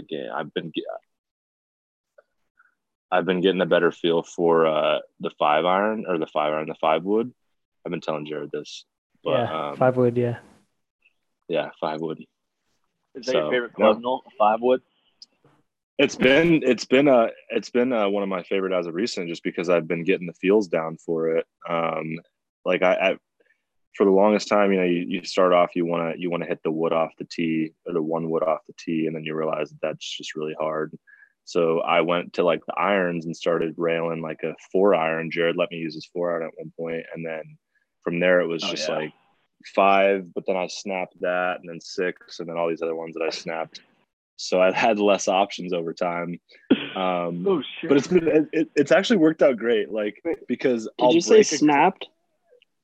again, I've been I've been getting a better feel for uh, the five iron or the five iron, the five wood. I've been telling Jared this. But, yeah, um, five wood. Yeah. Yeah, five wood. Is that So, your favorite club, no, Five wood. It's been it's been a it's been uh, one of my favorite as of recent, just because I've been getting the feels down for it. Um, like I, I for the longest time, you know, you, you start off you want to you want to hit the wood off the tee or the one wood off the tee, and then you realize that that's just really hard. So I went to like the irons and started railing like a four iron. Jared let me use his four iron at one point, and then from there it was Oh, just yeah. like five, but then I snapped that, and then six, and then all these other ones that I snapped. So I've had less options over time. Um, Oh shit! but it's been it, it- it's actually worked out great. Like because Did I'll you say snapped?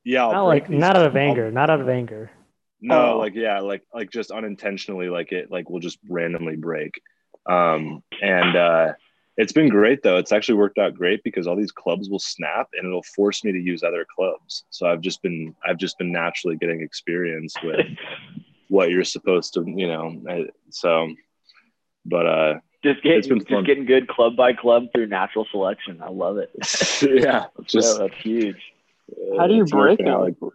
Yeah, I'll Not like these- not out of I'll- anger. Not out of anger. no, Oh. like yeah, like like just unintentionally, like it like will just randomly break. Um, and uh, it's been great though. It's actually worked out great because all these clubs will snap and it'll force me to use other clubs. So I've just been I've just been naturally getting experience with what you're supposed to, you know. So, but uh, just getting it's been just fun. getting good club by club through natural selection. I love it. yeah, just yeah, that's huge. How do you break working out, them? Like,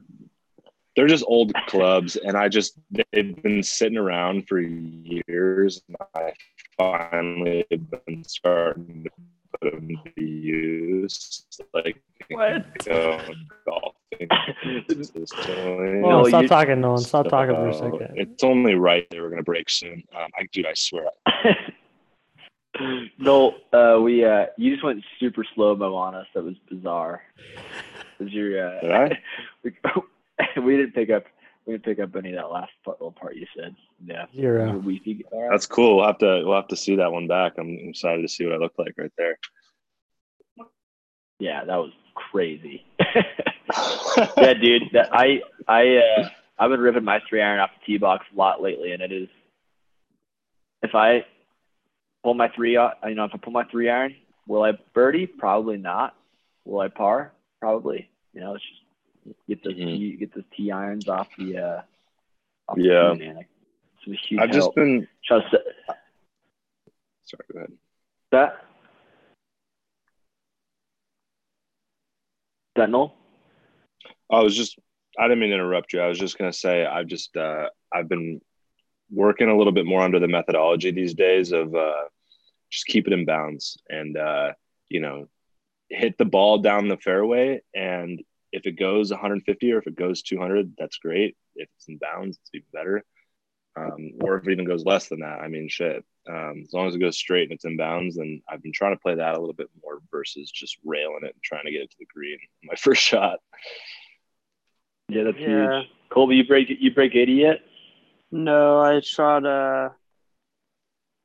they're just old clubs, and I just they've been sitting around for years. And I finally have been starting to put them to use, like What? going golfing consistently. Well, No, stop you- talking, Nolan. Stop talking for a second. It's only right they were gonna break soon. Um, I, dude, I swear. no, uh, we uh, you just went super slow mo on us. That was bizarre. Was your Did uh, I? we, we didn't pick up we didn't pick up any of that last part, little part you said. Yeah. Zero. We think- all right. That's cool. We'll have to we'll have to see that one back. I'm excited to see what I look like right there. Yeah, that was crazy. yeah, dude. That I I uh, I've been ripping my three iron off the tee box a lot lately, and it is. If I pull my three, uh, you know, if I pull my three iron, will I birdie? Probably not. Will I par? Probably. You know, it's just get the Mhm. tee, get those tee irons off the. uh off Yeah. The man. It's a huge I've just help. been Just sorry. Go ahead. that. That no. I was just I didn't mean to interrupt you. I was just gonna say I've just uh, I've been working a little bit more under the methodology these days of uh, just keep it in bounds and uh, you know hit the ball down the fairway and if it goes 150 or if it goes 200 that's great if it's in bounds it's even better um, or if it even goes less than that I mean shit um, as long as it goes straight and it's in bounds then I've been trying to play that a little bit more versus just railing it and trying to get it to the green my first shot Yeah, that's Yeah. huge. Colby, you break you break eighty yet? No, I shot uh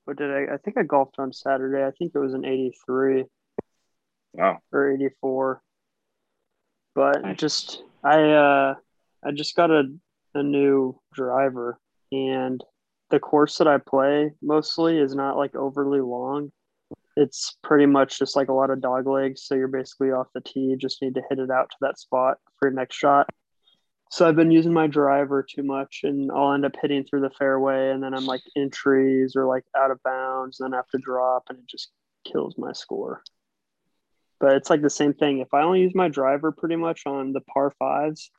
what did I I think I golfed on Saturday. I think it was an 83 wow or 84. But Nice. just I uh I just got a a new driver and the course that I play mostly is not like overly long. It's pretty much just like a lot of dog legs. So you're basically off the tee. You just need to hit it out to that spot for your next shot. So I've been using my driver too much and I'll end up hitting through the fairway and then I'm like in trees or like out of bounds and then I have to drop and it just kills my score. But it's like the same thing. If I only use my driver pretty much on the par fives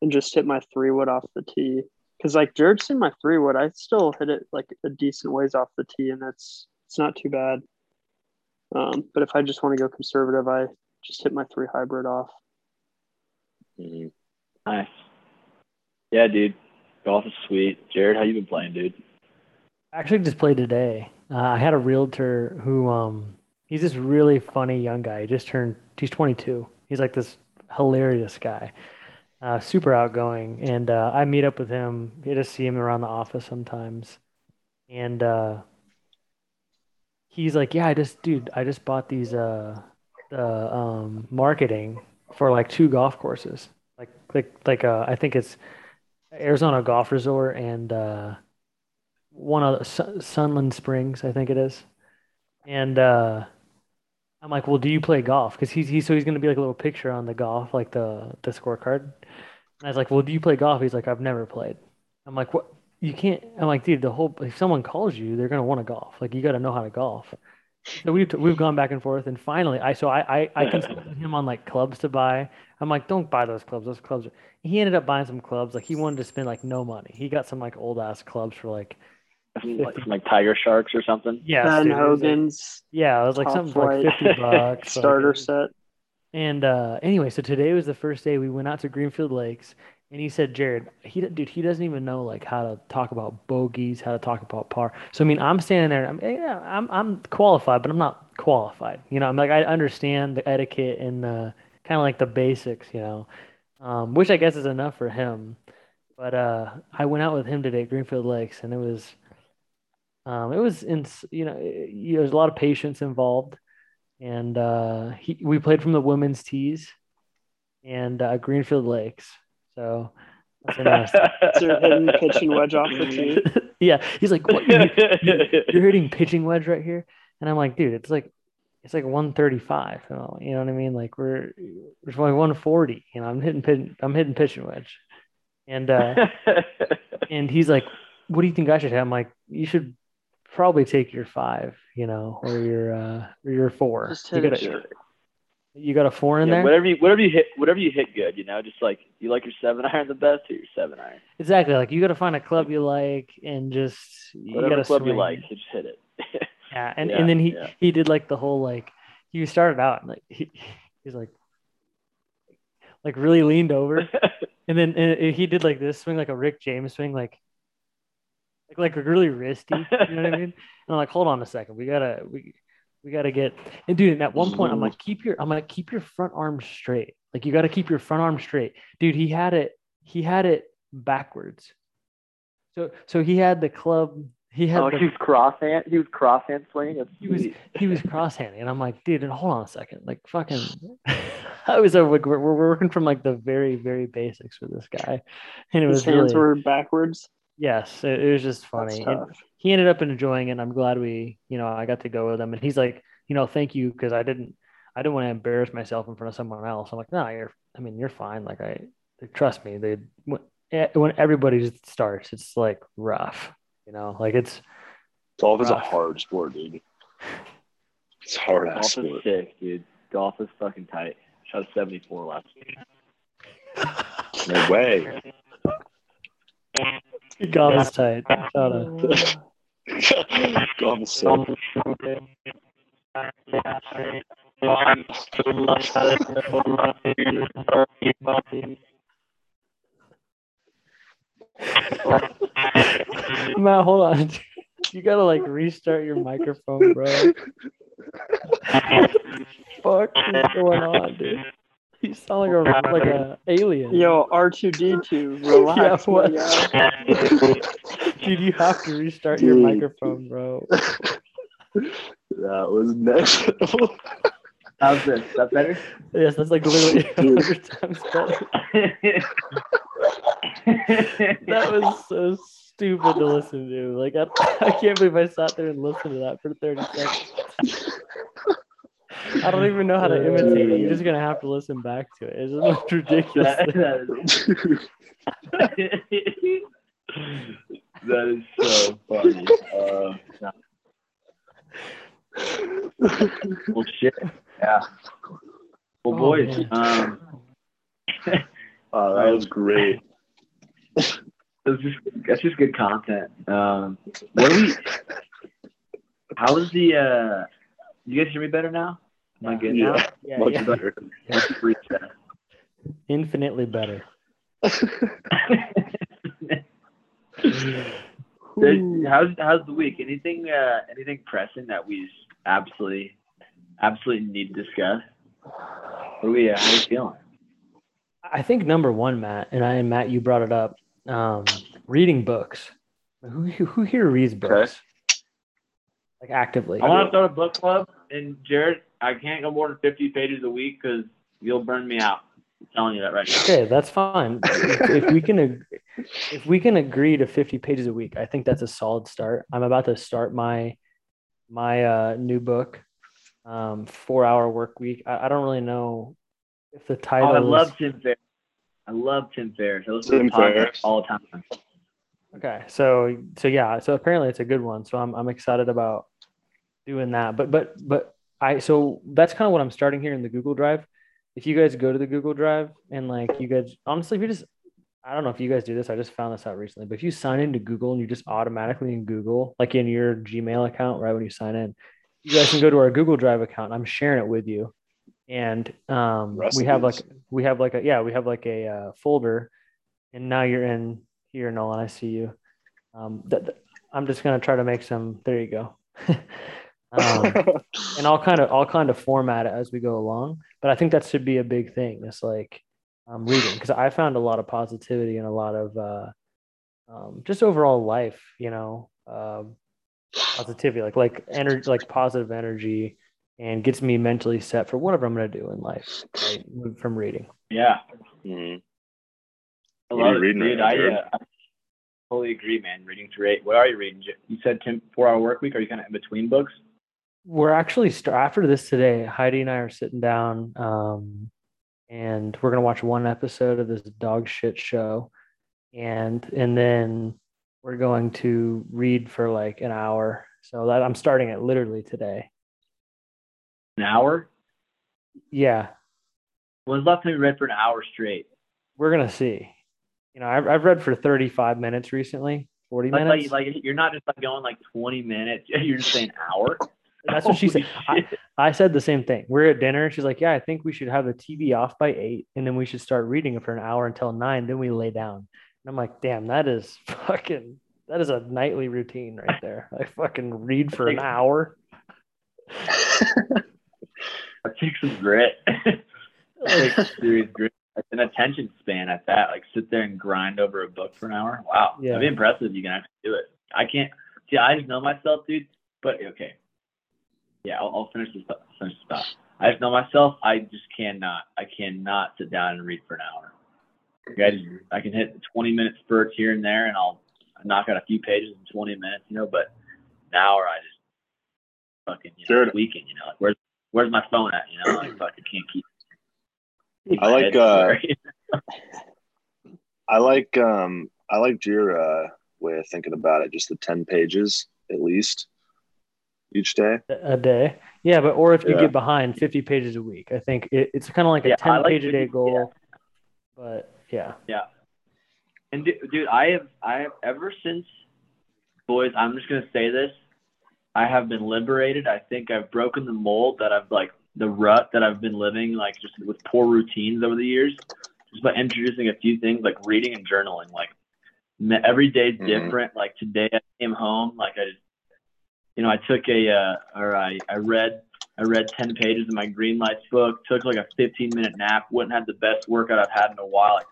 and just hit my three wood off the tee, because like Jared's seen my three wood, I still hit it like a decent ways off the tee, and that's it's not too bad. Um, but if I just want to go conservative, I just hit my three hybrid off. Mhm. Nice. Yeah, dude. Golf is sweet. Jared, how you been playing, dude? I actually just played today. Uh, I had a realtor who um he's this really funny young guy. He just turned he's 22. He's like this hilarious guy. Uh, super outgoing and uh, I meet up with him. Get to see him around the office sometimes. And uh, he's like, "Yeah, I just dude, I just bought these uh the um marketing for like two golf courses. Like like like uh I think it's Arizona Golf Resort and uh one of Sunland Springs, I think it is. And uh, I'm like, well, do you play golf? Because he's, he's so he's gonna be like a little picture on the golf, like the the scorecard. And I was like, well, do you play golf? He's like, I've never played. I'm like, what? you can't. I'm like, dude, the whole if someone calls you, they're gonna want to golf. Like you got to know how to golf. So we've we've gone back and forth, and finally, I so I I, I consulted him on like clubs to buy. I'm like, don't buy those clubs. Those clubs. He ended up buying some clubs. Like he wanted to spend like no money. He got some like old ass clubs for like. Like, like Tiger Sharks or something. Yeah, Ben dude, it like- Hogan's yeah, it was like something for like fifty bucks. starter it was- set. And uh, anyway, so today was the first day we went out to Greenfield Lakes, and he said, Jared, he dude, he doesn't even know like how to talk about bogeys, how to talk about par. So I mean, I'm standing there, I'm yeah, I'm I'm qualified, but I'm not qualified. You know, I'm like I understand the etiquette and the kind of like the basics, you know, um, which I guess is enough for him. But uh, I went out with him today at Greenfield Lakes, and it was, um, it was in you know, it, you know, there's a lot of patience involved and uh, he, we played from the women's tees and uh, Greenfield Lakes. So that's interesting. So you're hitting pitching wedge off the tee. yeah, he's like, "What? You're, you're- you're hitting pitching wedge right here?" And I'm like, "Dude, it's like it's like 135. You know, you know what I mean? Like we're we're only 140. You know, I'm hitting pitch, I'm hitting pitching wedge." And uh, and he's like, "What do you think I should have?" I'm like, "You should probably take your five, you know, or your uh, or your four. Just You hit got it a straight. you got a four in Yeah, there." whatever you whatever you hit whatever you hit good, you know, just like you like your seven iron the best, hit your seven iron. Exactly. Like you got to find a club you like and just you Whatever got to club swing. you like, you just hit it. Yeah, and, Yeah, and then he yeah. he did like the whole like he started out and like he, he's like like really leaned over and then and he did like this swing like a Rick James swing like like like really risky. You know what I mean? And I'm like, hold on a second, we gotta we we gotta get and dude. And at one point, I'm like, keep your I'm like keep your front arm straight. Like you got to keep your front arm straight, dude. He had it he had it backwards. So so he had the club. He had oh, the, he was cross hand. He was cross hand swinging. He was he was cross-handed and i'm like dude and hold on a second like fucking i was like we're, we're working from like the very very basics with this guy and it His was hands really were backwards. Yes it, it was just funny he ended up enjoying it and i'm glad we you know i got to go with him and he's like you know thank you because i didn't i didn't want to embarrass myself in front of someone else i'm like no you're i mean you're fine like i trust me they when, eh, when everybody starts it's like rough you know like it's Golf is a hard sport, dude. It's a hard ass sport. Golf is sport. sick, dude. Golf is fucking tight. Shot a 74 last week. No way. God is tight Shout out. Is so Matt, hold on. You gotta like restart your microphone, bro. Fuck is going on, dude? You sound like a like a alien. Yo, R two D two, relax, Yeah, my what? guy. Dude, you have to restart your microphone, bro. that was next. How's this? Is that better? Yes, that's like literally a Dude. hundred times better. That was so stupid to listen to. Like I, I can't believe I sat there and listened to that for 30 seconds. I don't even know how to imitate it. You're just gonna have to listen back to it. It's just ridiculous. that, is, that is so funny. Uh, no. well, shit. Yeah. Well, Oh, boys. man. Um, Oh, that was great. that's just that's just good content. Um, what do we? How is the? uh You guys hear me better now? Am I good now? Yeah, Yeah, much yeah. better. Let's. Infinitely better. How's how's the week? Anything uh anything pressing that we absolutely absolutely need to discuss? What are we uh, how are you feeling? I think number one, Matt, and I and Matt, you brought it up. Um, reading books. Who who here reads books? Like actively. I want to start a book club, and Jared, I can't go more than fifty pages a week because you'll burn me out. I'm telling you that right now. Okay, that's fine. if, if we can, ag- if we can agree to fifty pages a week, I think that's a solid start. I'm about to start my my uh, new book, um, four hour work week. I, I don't really know if the title. Oh, I is- love Tim Ferriss. I love Tim Ferriss. I listen to Tim his Ferriss. all the time. Okay, so so yeah, so apparently it's a good one. So I'm I'm excited about doing that. But but but I so that's kind of what I'm starting here in the Google Drive. If you guys go to the Google Drive and like you guys honestly, if you just I don't know if you guys do this. I just found this out recently. But if you sign into Google and you just automatically in Google, like in your Gmail account, right when you sign in, you guys can go to our Google Drive account. I'm sharing it with you, and um, we have like we have like a yeah we have like a uh, folder, and now you're in here, Nolan. I see you. Um, that, that- I'm just gonna try to make some. There you go. um, and I'll kind of I'll kind of format it as we go along. But I think that should be a big thing. It's like um, reading because I found a lot of positivity and a lot of uh, um, just overall life. You know, um, positivity, like like energy, like positive energy, and gets me mentally set for whatever I'm gonna do in life. Right? From reading. Yeah. Mhm. I love you it, reading right now, I, uh, I totally agree, man. Reading to rate. What are you reading? You said 10, four hour work week. Are you kind of in between books? We're actually after this today. Heidi and I are sitting down, um, and we're gonna watch one episode of this dog shit show, and and then we're going to read for like an hour. So that I'm starting it literally today. An hour? Yeah, When's last time you read for an hour straight? we're gonna see. You know, I've I've read for 35 minutes recently, 40 Like, minutes. like, like you're not just like going like 20 minutes. You're just saying hour. That's what she said. Shit. I said the same thing. We're at dinner. She's like, "Yeah, I think we should have the TV off by eight, and then we should start reading for an hour until nine. Then we lay down." And I'm like, "Damn, that is fucking. That is a nightly routine right there. I fucking read for an hour. That takes some grit. Like, serious grit. An attention span at that. Like sit there and grind over a book for an hour. Wow. Yeah. That'd be impressive you can actually do it. I can't see I just know myself, dude. But okay. Yeah, I'll, I'll finish this up finish this thought. I just know myself, I just cannot I cannot sit down and read for an hour. Like, I just I can hit twenty minute spurts here and there and I'll knock out a few pages in twenty minutes, you know, but an hour I just fucking you know, Jared- tweaking, you know, like where's where's my phone at? You know, like fucking can't keep keep I like, uh. I like um I liked your uh, way of thinking about it. Just the ten pages at least each day. a day, yeah. But or if you Yeah. get behind, 50 pages a week. I think it, it's kind of like a Yeah, I 10 like page a day 50, goal. But yeah, Yeah. And du- dude, I have I have ever since boys, I'm just gonna say this. I have been liberated. I think I've broken the mold that I've like the rut that I've been living like just with poor routines over the years. Just by introducing a few things like reading and journaling. Like every day's Mhm. different. Like today I came home, like I just you know, I took a uh or I, I read I read ten pages of my green lights book, took like a fifteen minute nap, wouldn't have the best workout I've had in a while. Like,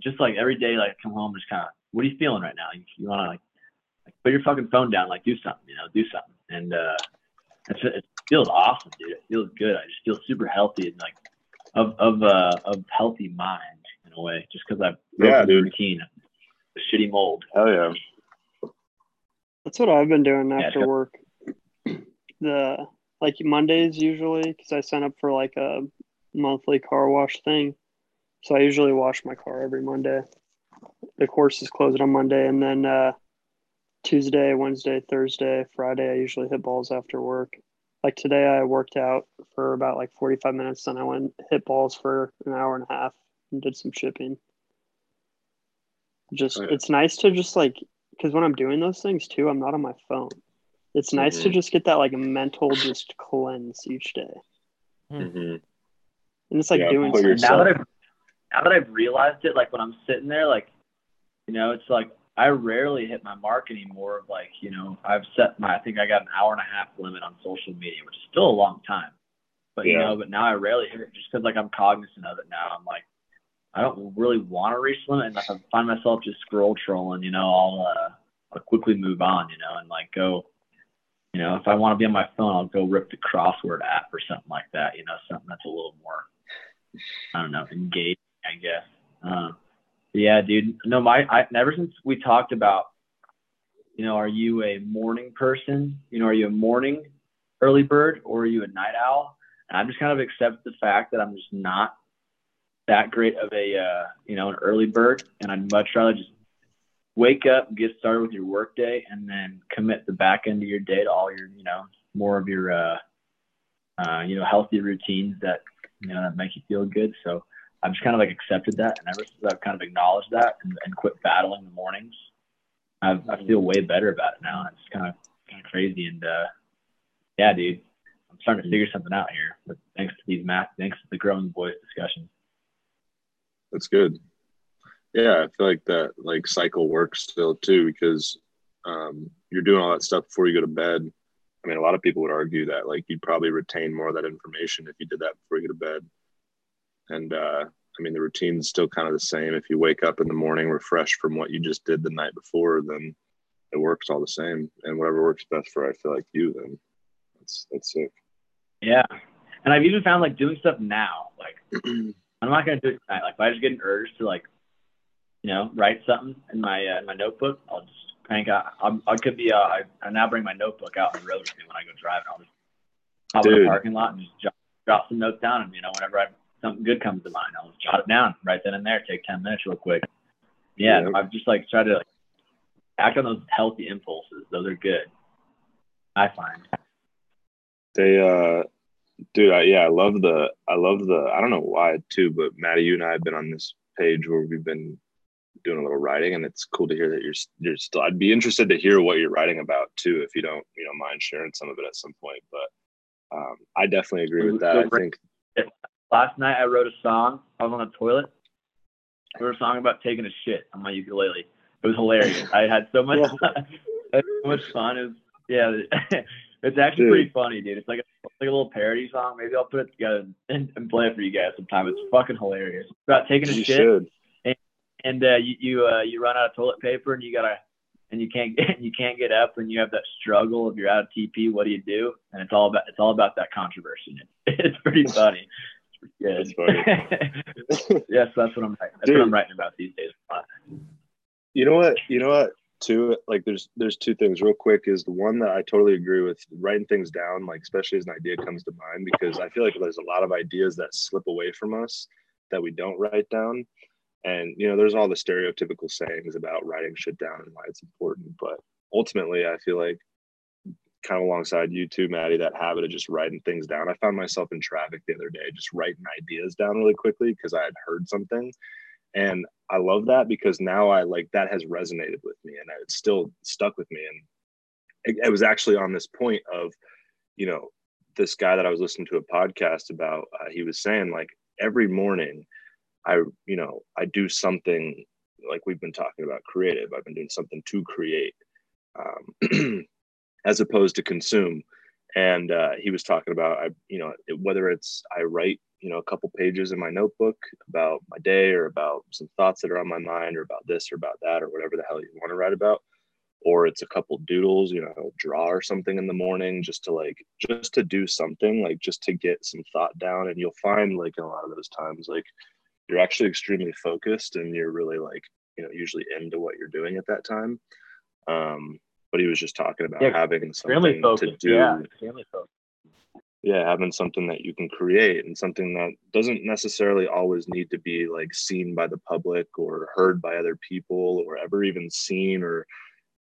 just like every day, like come home, just kind of, what are you feeling right now? You, you want to like, like, put your fucking phone down, like do something, you know, do something. And uh, it's, it feels awesome, dude. It feels good. I just feel super healthy and like of of uh of healthy mind in a way, just because I've broken Yeah, the dude. routine, the shitty mold. Hell yeah. That's what I've been doing after sure. work. The like Mondays usually because I sign up for like a monthly car wash thing. So I usually wash my car every Monday. The course is closed on Monday, and then uh, Tuesday, Wednesday, Thursday, Friday, I usually hit balls after work. Like today, I worked out for about like 45 minutes, then I went hit balls for an hour and a half and did some shipping. Just, Okay. it's nice to just like, because when I'm doing those things too, I'm not on my phone. It's nice to Mhm. just get that like mental just cleanse each day. hmm And it's like Yeah, doing put something. yourself- now that I've now that I've realized it, like when I'm sitting there, like you know, it's like I rarely hit my mark anymore. Of like you know, I've set my I think I got an hour and a half limit on social media, which is still a long time. But you know, but now I rarely hit it just because like I'm cognizant of it now. I'm like, I don't really want to reach limit, and if I find myself just scroll trolling, you know, I'll uh, I'll quickly move on, you know, and like go. You know, if I want to be on my phone, I'll go rip the crossword app or something like that. You know, something that's a little more I don't know, engaging, I guess. Uh, yeah, dude. No, my I ever since we talked about, you know, are you a morning person? You know, are you a morning early bird or are you a night owl? And I've just kind of accepted the fact that I'm just not that great of a uh, you know an early bird, and I'd much rather just wake up, get started with your work day, and then commit the back end of your day to all your, you know, more of your, uh, uh, you know, healthy routines that, you know, that make you feel good. So I've just kind of like accepted that. And ever since I've kind of acknowledged that and, and quit battling the mornings, I've, I feel way better about it now. It's kind of, kind of crazy. And, uh, yeah, dude, I'm starting to figure something out here. But thanks to these math, thanks to the growing boys discussion. That's good. Yeah, I feel like that like cycle works still too because um, you're doing all that stuff before you go to bed. I mean, a lot of people would argue that like you'd probably retain more of that information if you did that before you go to bed. And uh, I mean, the routine's still kind of the same. If you wake up in the morning refreshed from what you just did the night before, then it works all the same. And whatever works best for I feel like you, then that's that's sick. Yeah, and I've even found like doing stuff now. Like I'm not gonna do it tonight. Like if I just get an urge to like you know, write something in my uh, in my notebook. I'll just crank out. I'm, I could be. Uh, I, I now bring my notebook out on the road with me when I go driving. I'll just hop in the parking lot and just jot, jot some notes down. And you know, whenever I, something good comes to mind, I'll just jot it down right then and there. Take ten minutes real quick. Yeah, yeah. I've just like tried to like, act on those healthy impulses. Those are good. I find. They uh dude I, yeah i love the i love the i don't know why too but maddie you and i have been on this page where we've been doing a little writing, and it's cool to hear that you're you're still. I'd be interested to hear what you're writing about too, if you don't you know mind sharing some of it at some point. But um, I definitely agree with that. I think last night I wrote a song. I was on the toilet. I wrote a song about taking a shit on my ukulele. It was hilarious. I had so much, so much fun. It was, yeah, it's actually dude. pretty funny, dude. It's like a, it's like a little parody song. Maybe I'll put it together and, and play it for you guys sometime. It's fucking hilarious. It's about taking a you shit. Should and uh, you you, uh, you run out of toilet paper and you gotta and you can't get you can't get up and you have that struggle if you're out of TP. What do you do? And it's all about it's all about that controversy. It's pretty funny. Good. yes, that's what I'm writing. That's Dude, what I'm writing about these days. You know what? You know what? Too like there's there's two things real quick. Is the one that I totally agree with writing things down, like especially as an idea comes to mind, because I feel like there's a lot of ideas that slip away from us that we don't write down and you know there's all the stereotypical sayings about writing shit down and why it's important but ultimately i feel like kind of alongside you too maddie that habit of just writing things down i found myself in traffic the other day just writing ideas down really quickly because i had heard something. And i love that because now i like that has resonated with me and it's still stuck with me. And it, it was actually on this point of you know this guy that i was listening to a podcast about uh, he was saying like every morning I, you know, I do something like we've been talking about creative. I've been doing something to create um, as opposed to consume. And uh, he was talking about, I, you know, whether it's I write, you know, a couple pages in my notebook about my day or about some thoughts that are on my mind or about this or about that or whatever the hell you want to write about, or it's a couple doodles, you know, draw or something in the morning just to like, just to do something, like just to get some thought down. And you'll find like a lot of those times, like you're actually extremely focused and you're really like you know usually into what you're doing at that time. Um but he was just talking about yeah, having something to do. Yeah, yeah having something that you can create and something that doesn't necessarily always need to be like seen by the public or heard by other people or ever even seen or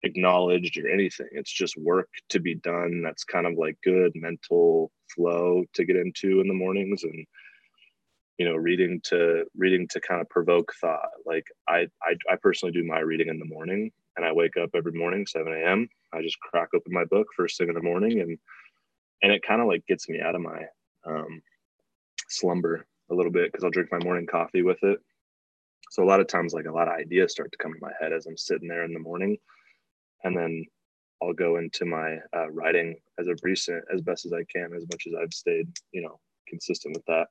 acknowledged or anything. It's just work to be done that's kind of like good mental flow to get into in the mornings and you know reading to reading to kind of provoke thought. Like I, I i personally do my reading in the morning and i wake up every morning 7 a.m i just crack open my book first thing in the morning and and it kind of like gets me out of my um, slumber a little bit because i'll drink my morning coffee with it. So a lot of times like a lot of ideas start to come to my head as i'm sitting there in the morning and then i'll go into my uh, writing as of recent as best as i can as much as i've stayed you know consistent with that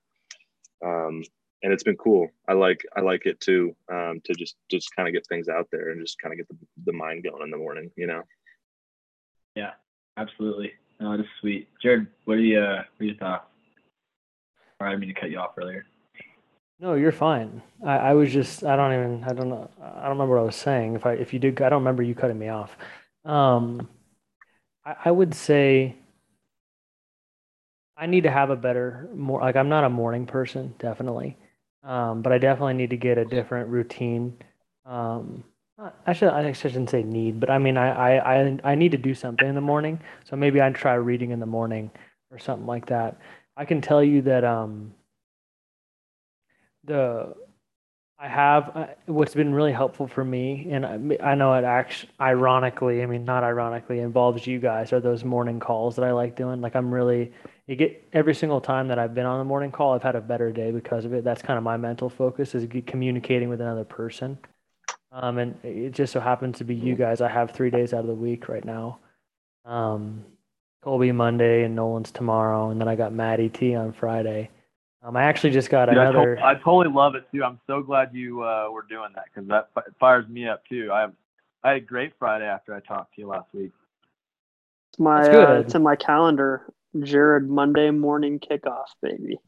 um, and it's been cool. I like I like it too um, to just just kind of get things out there and just kind of get the, the mind going in the morning. You know. Yeah, absolutely. No, it's sweet. Jared, what are you uh, what are your thoughts? Or I didn't mean to cut you off earlier. No, you're fine. I, I was just I don't even I don't know I don't remember what I was saying. If I if you did I don't remember you cutting me off. Um, I, I would say I need to have a better more like I'm not a morning person, definitely. Um, but I definitely need to get a different routine. Um, Uh, Actually, I shouldn't say need, but I mean, I, I, I, I need to do something in the morning. So maybe I'd try reading in the morning or something like that. I can tell you that um, the I have uh, what's been really helpful for me, and I, I know it actually, ironically, I mean, not ironically, involves you guys, are those morning calls that I like doing. Like, I'm really, you get every single time that I've been on a morning call, I've had a better day because of it. That's kind of my mental focus is communicating with another person. Um, and it just so happens to be you guys. I have three days out of the week right now. Um, Colby Monday and Nolan's tomorrow, and then I got Maddie T on Friday. Um, I actually just got Dude, I, another. to- I totally love it too. I'm so glad you uh, were doing that because that fi- fires me up too. I have, I had a great Friday after I talked to you last week. It's my That's uh, it's in my calendar. Jared Monday morning kickoff, baby.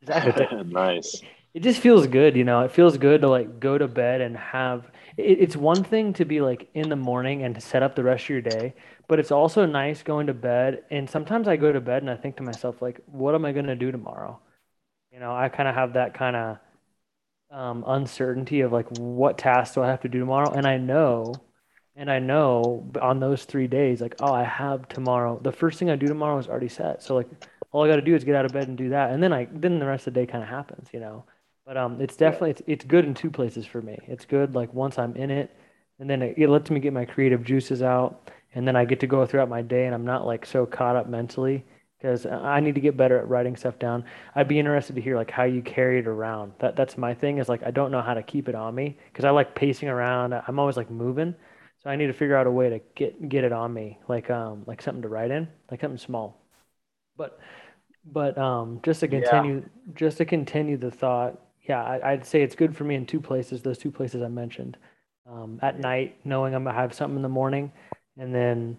Exactly. nice. it just feels good, you know. It feels good to like go to bed and have. It, it's one thing to be like in the morning and to set up the rest of your day, but it's also nice going to bed. And sometimes I go to bed and I think to myself like, what am I gonna do tomorrow? You know, I kind of have that kind of um, uncertainty of like, what tasks do I have to do tomorrow? And I know, and I know on those three days, like, oh, I have tomorrow. The first thing I do tomorrow is already set. So like, all I got to do is get out of bed and do that, and then I then the rest of the day kind of happens, you know. But um, it's definitely it's, it's good in two places for me. It's good like once I'm in it, and then it, it lets me get my creative juices out, and then I get to go throughout my day, and I'm not like so caught up mentally because I need to get better at writing stuff down. I'd be interested to hear like how you carry it around. That that's my thing is like I don't know how to keep it on me because I like pacing around. I'm always like moving, so I need to figure out a way to get get it on me, like um like something to write in, like something small. But but um just to Yeah. continue just to continue the thought, yeah, I, I'd say it's good for me in two places. Those two places I mentioned. Um, at night, knowing I'm gonna have something in the morning, and then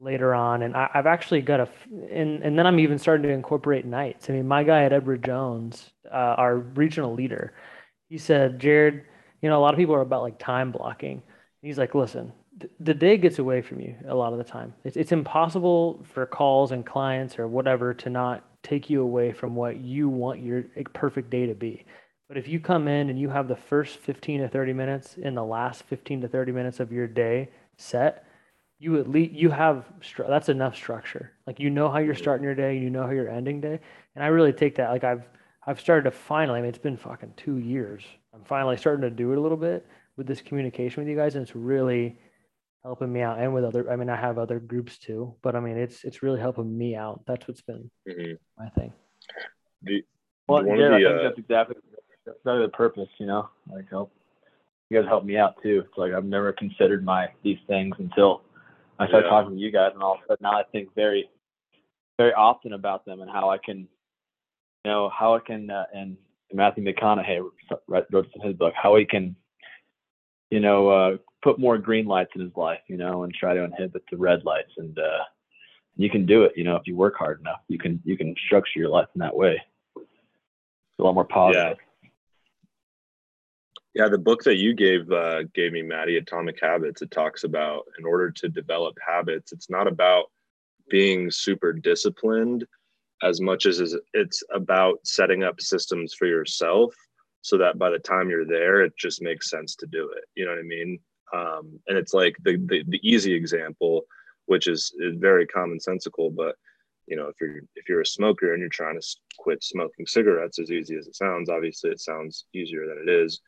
later on. And I, I've actually got a, and, and then I'm even starting to incorporate nights. I mean, my guy at Edward Jones, uh, our regional leader, he said, Jared, you know, a lot of people are about like time blocking. He's like, listen, th- the day gets away from you a lot of the time. It's, it's impossible for calls and clients or whatever to not take you away from what you want your perfect day to be. But if you come in and you have the first 15 to 30 minutes and the last 15 to 30 minutes of your day set, you at least you have stru- that's enough structure. Like you know how you're starting your day, you know how you're ending day, and I really take that. Like I've I've started to finally. I mean, it's been fucking two years. I'm finally starting to do it a little bit with this communication with you guys, and it's really helping me out. And with other, I mean, I have other groups too, but I mean, it's it's really helping me out. That's what's been Mhm. my thing. The, Well, one Jared, of the, I think uh, that's exactly that's exactly the purpose. You know, like help you guys help me out too. It's like I've never considered my these things until I started Yeah. talking to you guys, and all of a sudden now I think very, very often about them and how I can, you know, how I can. Uh, and Matthew McConaughey wrote wrote this in his book how he can, you know, uh, put more green lights in his life, you know, and try to inhibit the red lights. And uh, you can do it, you know, if you work hard enough. You can you can structure your life in that way. It's a lot more positive. Yeah, the book that you gave uh, gave me, Maddie, Atomic Habits. It talks about in order to develop habits, it's not about being super disciplined as much as it's about setting up systems for yourself so that by the time you're there, it just makes sense to do it. You know what I mean? Um, and it's like the, the the easy example, which is, is very commonsensical, but you know, if you're if you're a smoker and you're trying to quit smoking cigarettes, as easy as it sounds, obviously it sounds easier than it is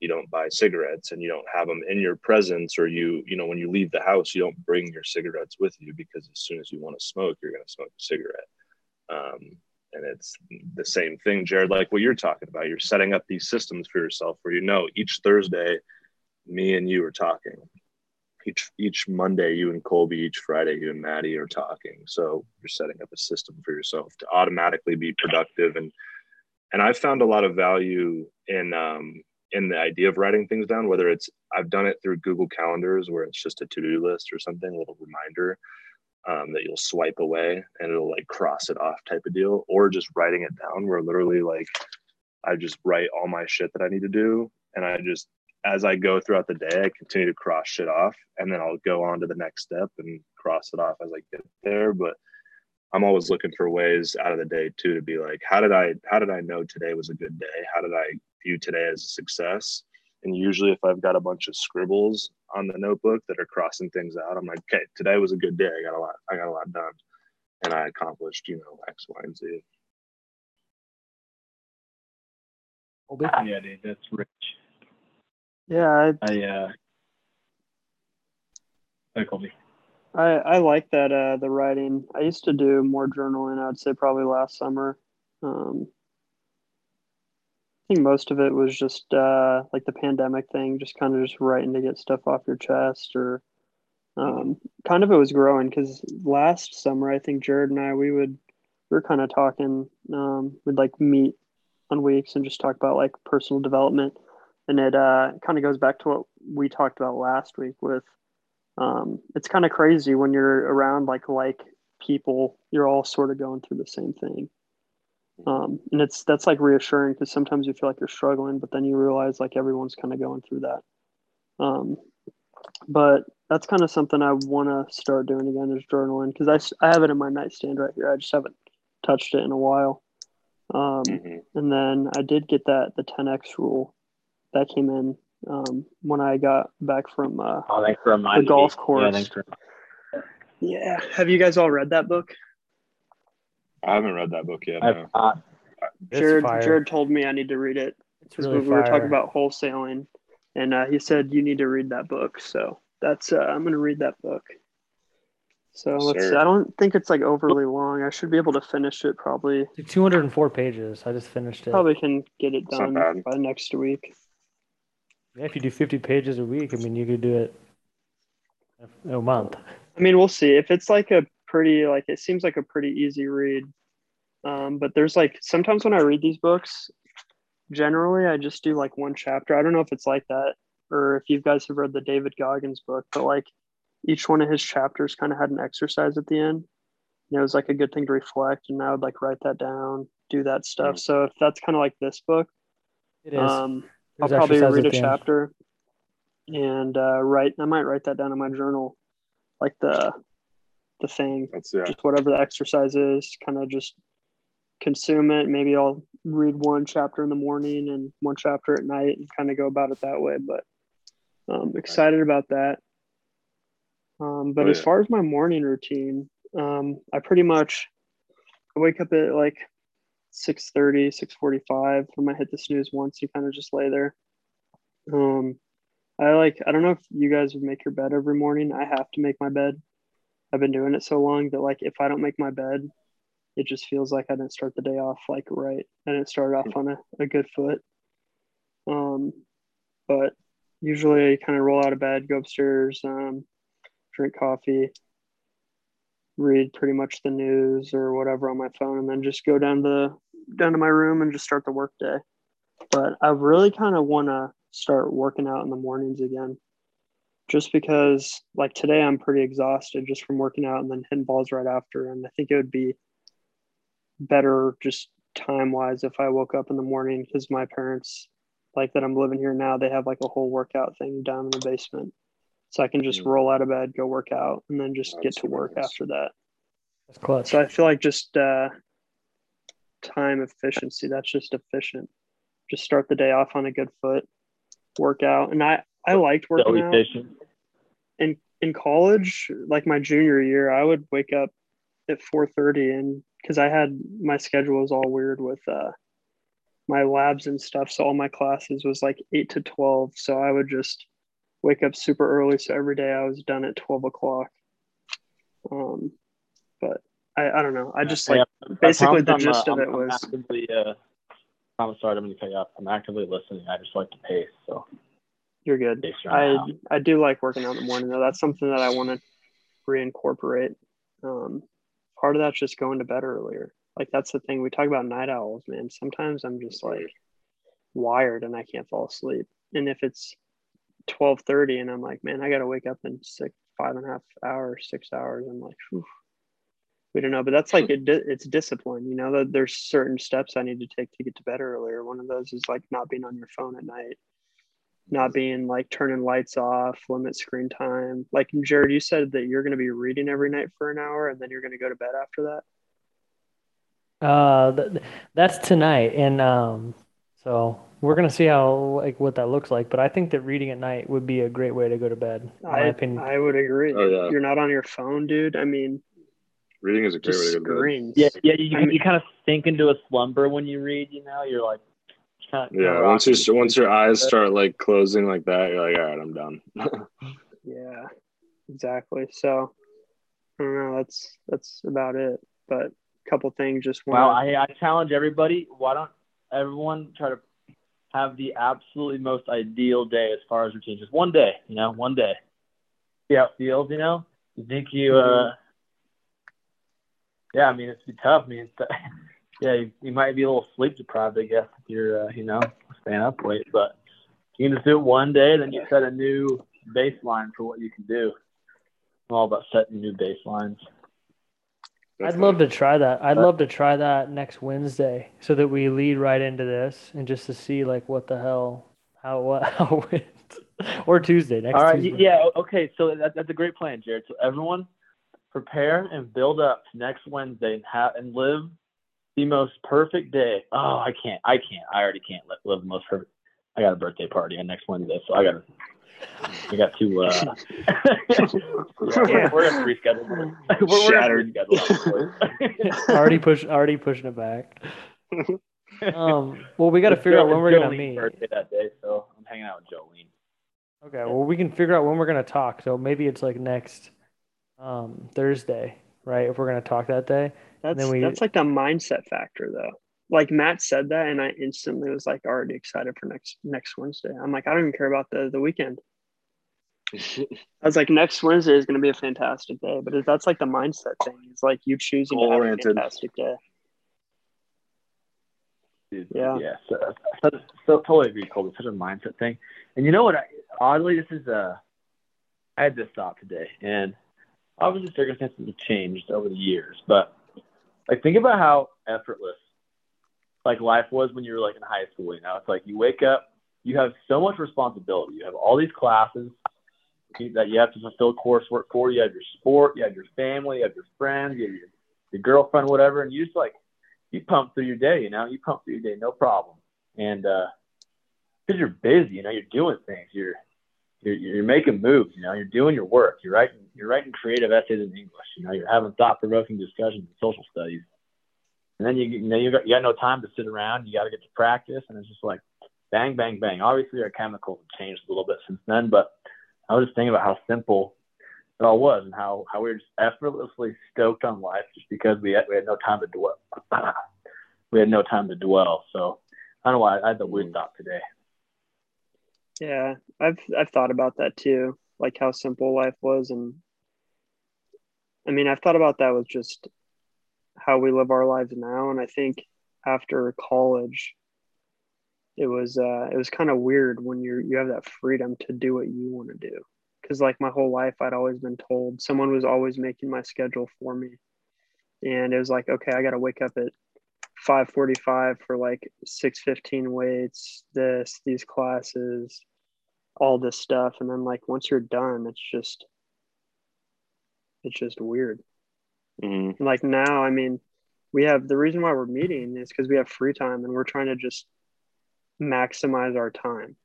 you don't buy cigarettes and you don't have them in your presence or you you know when you leave the house you don't bring your cigarettes with you because as soon as you want to smoke you're going to smoke a cigarette. Um, and it's the same thing jared like what you're talking about. You're setting up these systems for yourself where you know each thursday me and you are talking. Each each monday you and colby each friday you and maddie are talking. So you're setting up a system for yourself to automatically be productive. And and i've found a lot of value in um, in the idea of writing things down, whether it's I've done it through Google Calendars where it's just a to-do list or something, a little reminder um, that you'll swipe away and it'll like cross it off type of deal, or just writing it down where literally like I just write all my shit that I need to do and I just as I go throughout the day, I continue to cross shit off and then I'll go on to the next step and cross it off as I get there. But I'm always looking for ways out of the day too to be like, how did I how did I know today was a good day? How did I view today as a success? And usually, if I've got a bunch of scribbles on the notebook that are crossing things out, I'm like, okay, today was a good day. I got a lot. I got a lot done, and I accomplished, you know, X, Y, and Z. Yeah, dude, that's rich. Yeah, I, I uh, hi, Colby. I I like that uh the writing. I used to do more journaling. I'd say probably last summer. Um, I think most of it was just uh like the pandemic thing, just kind of just writing to get stuff off your chest, or um, kind of it was growing because last summer I think Jared and I we would we were kind of talking. Um, we'd like meet on weeks and just talk about like personal development, and it uh kind of goes back to what we talked about last week with um, it's kind of crazy when you're around like like people you're all sort of going through the same thing um, and it's that's like reassuring because sometimes you feel like you're struggling but then you realize like everyone's kind of going through that. Um, but that's kind of something i want to start doing again is journaling because I, I have it in my nightstand right here. I just haven't touched it in a while. Um, Mhm. and then i did get that the 10x rule that came in um, when i got back from uh, Oh, thanks for The golf course. Yeah, thanks for yeah. Have you guys all read that book I haven't read that book yet. No. not. It's Jared. Jared told me I need to read it. It's 'cause really we were fire. talking about wholesaling, and uh, he said you need to read that book. So that's uh, I'm gonna read that book. So Yes, let's. See. I don't think it's like overly long. I should be able to finish it. Probably It's 204 pages. I just finished it. probably can get it done bad. by next week. Yeah, if you do 50 pages a week, I mean, you could do it a month. I mean, we'll see if it's like a pretty like it seems like a pretty easy read. Um, but there's like sometimes when I read these books, generally I just do like one chapter. I don't know if it's like that or if you guys have read the David Goggins book, but like each one of his chapters kind of had an exercise at the end. And it was like a good thing to reflect, and I would like write that down, do that stuff. Mm. So if that's kind of like this book, It is. um, I'll probably read a at the end. chapter and uh, write. I might write that down in my journal, like the the thing, That's yeah. just whatever the exercise is. Kind of just consume it. Maybe I'll read one chapter in the morning and one chapter at night, and kind of go about it that way. But um, excited about that. Um, but Oh, as far as my morning routine, um, I pretty much I wake up at like 6.30 6.45 i might hit the snooze once you kind of just lay there um i like i don't know if you guys would make your bed every morning i have to make my bed i've been doing it so long that like if i don't make my bed it just feels like i didn't start the day off like right. I didn't start off on a, a good foot. Um but usually I kind of roll out of bed go upstairs um drink coffee read pretty much the news or whatever on my phone and then just go down to down to my room and just start the work day. But i really kind of want to start working out in the mornings again just because like today i'm pretty exhausted just from working out and then hitting balls right after and i think it would be better just time wise if i woke up in the morning because my parents like that i'm living here now they have like a whole workout thing down in the basement so i can just Mm. roll out of bed go work out and then just get to work nice. after that That's clutch. so I feel like just uh, time efficiency. That's just efficient. Just start the day off on a good foot, work out, and I I liked So working out in in college. Like my junior year, I would wake up at four thirty, and because I had my schedule was all weird with uh, my labs and stuff. So all my classes was like eight to twelve. So I would just wake up super early. So every day I was done at twelve o'clock. Um, but I, I don't know. I just like Yeah, basically the I'm, uh, gist of I'm- it I'm was actively, uh, I'm sorry, I'm going to cut you off. I'm actively listening. I just like to pace. So, you're good. I. I do like working out in the morning though. That's something that I want to reincorporate. Um, part of that's just going to bed earlier. Like that's the thing we talk about night owls, man. Sometimes I'm just like wired and I can't fall asleep. And if it's twelve thirty and I'm like, man, I got to wake up in six, five and a half hours, six hours. I'm like, Phew. we don't know. But that's like it, it's discipline. You know, that there's certain steps I need to take to get to bed earlier. One of those is like not being on your phone at night not being like turning lights off, limit screen time. Like Jared, you said that you're going to be reading every night for an hour and then you're going to go to bed after that. Uh, th- th- that's tonight, and um, so we're gonna see how like what that looks like. But I think that reading at night would be a great way to go to bed. I, opinion. I would agree. Oh, yeah. You're not on your phone, dude. I mean, Reading is a great way to go to bed. Yeah, yeah. You, I you, kind of sink into a slumber when you read. You know, you're like, kind of, Yeah, once you once your eyes start like closing like that, you're like, all right, I'm done. Yeah, exactly. So I don't know. That's that's about it. But a couple things just Wow, want. I, I challenge everybody. Why don't everyone try to have the absolutely most ideal day as far as routine? Just one day, you know, one day. See how it feels, you know? You think you, uh, yeah, I mean, it's be tough. I mean, it's, yeah, you, you might be a little sleep deprived, I guess, if you're, uh, you know, staying up late. But you can just do it one day, then you set a new baseline for what you can do. I'm all about setting new baselines. I'd love to try that. I'd love to try that next Wednesday so that we lead right into this and just to see like what the hell how what how it went. or Tuesday next All right. Tuesday. Yeah. Okay. So that, that's a great plan, Jared. So everyone, prepare and build up next Wednesday and have and live the most perfect day. Oh, I can't. I can't. I already can't li- live the most perfect. I got a birthday party on next Wednesday, so I got to. I got to. Uh, yeah, we're, we're gonna reschedule. We're, we're Shattered. Gonna reschedule. already push already pushing it back. Um well we gotta figure out when we're gonna meet. Birthday that day, so I'm hanging out with Jolene. Okay, well we can figure out when we're gonna talk. So maybe it's like next um Thursday, right? If we're gonna talk that day. That's then we- that's like a mindset factor though. Like Matt said that, and I instantly was like already excited for next next Wednesday. I'm like, I don't even care about the the weekend. I was like, next Wednesday is going to be a fantastic day. But that's like the mindset thing. It's like you choosing to have a fantastic day. Dude, Yeah. Yeah. So, so, so totally agree, Colby. Such a mindset thing. And you know what? I, oddly, this is a. I had this thought today, and obviously circumstances have changed over the years, but like think about how effortless like life was when you were like in high school. You know, it's like you wake up, you have so much responsibility. You have all these classes that you have to fulfill coursework for. You have your sport, you have your family, you have your friends, you have your, your girlfriend, whatever, and you just like you pump through your day, you know, you pump through your day, no problem. And uh, because you're busy, you know, you're doing things, you're you're you're making moves, you know, you're doing your work, you're writing you're writing creative essays in English, you know, you're having thought provoking discussions in social studies, and then you you know you got you got no time to sit around, you got to get to practice, and it's just like bang bang bang. Obviously, our chemicals have changed a little bit since then, but I was just thinking about how simple it all was and how, how we were just effortlessly stoked on life just because we had, we had no time to dwell. we had no time to dwell. So I don't know why I had the weird mm. thought today. Yeah, I've I've thought about that too, like how simple life was, and I mean, I've thought about that with just how we live our lives now, and I think after college, it was uh, it was kind of weird when you you have that freedom to do what you want to do, because like my whole life, I'd always been told someone was always making my schedule for me, and it was like, okay, I got to wake up at 5:45 for like 6:15 weights, this, these classes, all this stuff and then like once you're done it's just it's just weird. Mhm. Like now, I mean, we have the reason why we're meeting is because we have free time and we're trying to just maximize our time.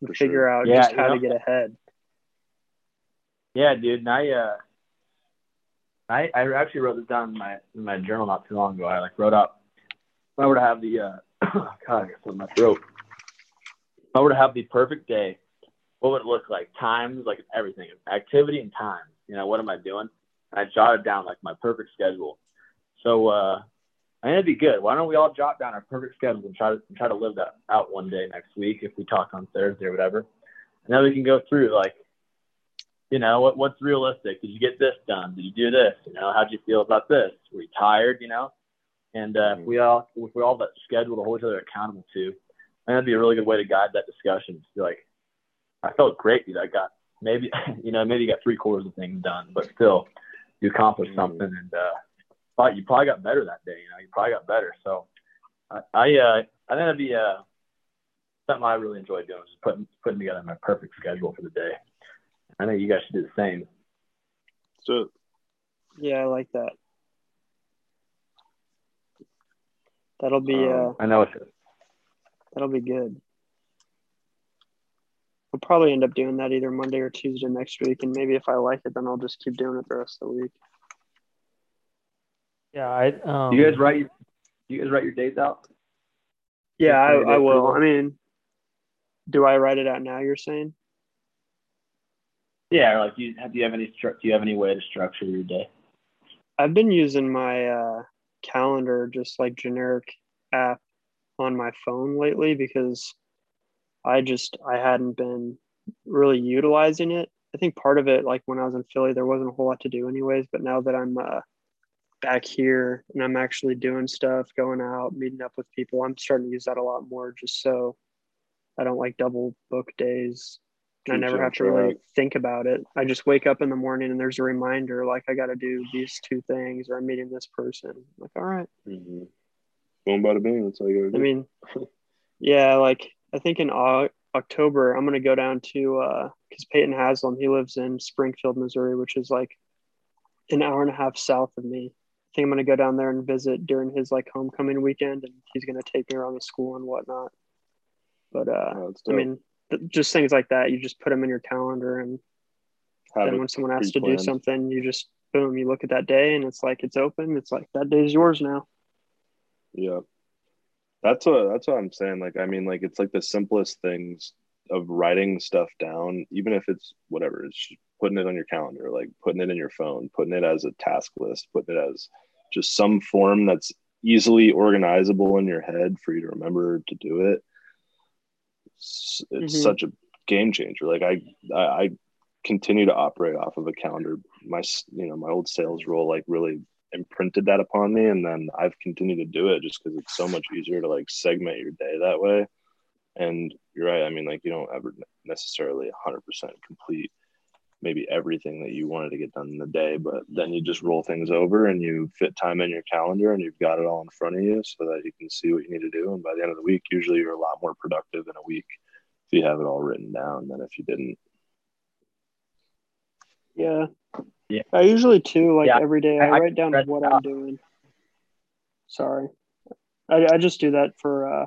And For sure. figure out Yeah, just you how know- to get ahead. Yeah, dude. And I, uh, I, I actually wrote this down in my in my journal not too long ago. I like wrote up if I were to have the uh, God, I got something in my throat. If I were to have the perfect day, what would it look like? Times, like everything, activity and time. You know, what am I doing? And I jotted down like my perfect schedule. So uh, I think it'd be good. Why don't we all jot down our perfect schedule and try to try to live that out one day next week if we talk on Thursday or whatever. And then we can go through like you know, what what's realistic? Did you get this done? Did you do this? You know, how'd you feel about this? Were you tired? You know, and uh, if we all if we all that schedule to hold each other accountable to, I think that'd be a really good way to guide that discussion. Be like, I felt great, dude. I got maybe you know maybe you got three quarters of things done, but still you accomplished Mhm. something, and uh, thought you probably got better that day. You know, you probably got better. So I I, uh, I think that'd be uh, something I really enjoy doing, just putting putting together my perfect schedule for the day. I think you guys should do the same. So Yeah, I like that. That'll be Um, uh, I know it's that'll be good. We'll probably end up doing that either Monday or Tuesday next week, and maybe if I like it, then I'll just keep doing it the rest of the week. Yeah, I um, you guys write your you guys write your days out? Yeah, I, I will. I mean, do I write it out now? You're saying? Yeah, like you have do you have any do you have any way to structure your day? I've been using my uh, calendar, just like generic app on my phone lately because I just I hadn't been really utilizing it. I think part of it, like when I was in Philly, there wasn't a whole lot to do anyways. But now that I'm uh, back here and I'm actually doing stuff, going out, meeting up with people, I'm starting to use that a lot more, just so I don't like double book days. I never have to really think about it. I just wake up in the morning and there's a reminder, like I got to do these two things, or I'm meeting this person. I'm like, all right. Mm-hmm. Boom, bada bing. That's all you gotta do. I mean, yeah, like I think in October I'm gonna go down to uh because Peyton Haslam he lives in Springfield, Missouri, which is like an hour and a half south of me. I think I'm gonna go down there and visit during his like homecoming weekend, and he's gonna take me around the school and whatnot. But uh, Oh, I mean, just things like that. You just put them in your calendar, and Have then when someone asks to do something, you just boom, you look at that day, and it's like it's open. It's like that day's yours now. Yeah. That's what that's what I'm saying. Like I mean, like it's like the simplest things of writing stuff down, even if it's whatever, it's just putting it on your calendar, like putting it in your phone, putting it as a task list, putting it as just some form that's easily organizable in your head for you to remember to do it. It's, Mhm. such a game changer. Like I, I I continue to operate off of a calendar. My you know my old sales role like really imprinted that upon me and then i've continued to do it just because it's so much easier to like segment your day that way and you're right i mean like you don't ever necessarily 100% complete maybe everything that you wanted to get done in the day but then you just roll things over and you fit time in your calendar and you've got it all in front of you so that you can see what you need to do and by the end of the week usually you're a lot more productive in a week if you have it all written down than if you didn't Yeah. Yeah. I usually too, like Yeah, every day, I, I- I write down read what that. I'm doing. Sorry. I, I just do that for uh,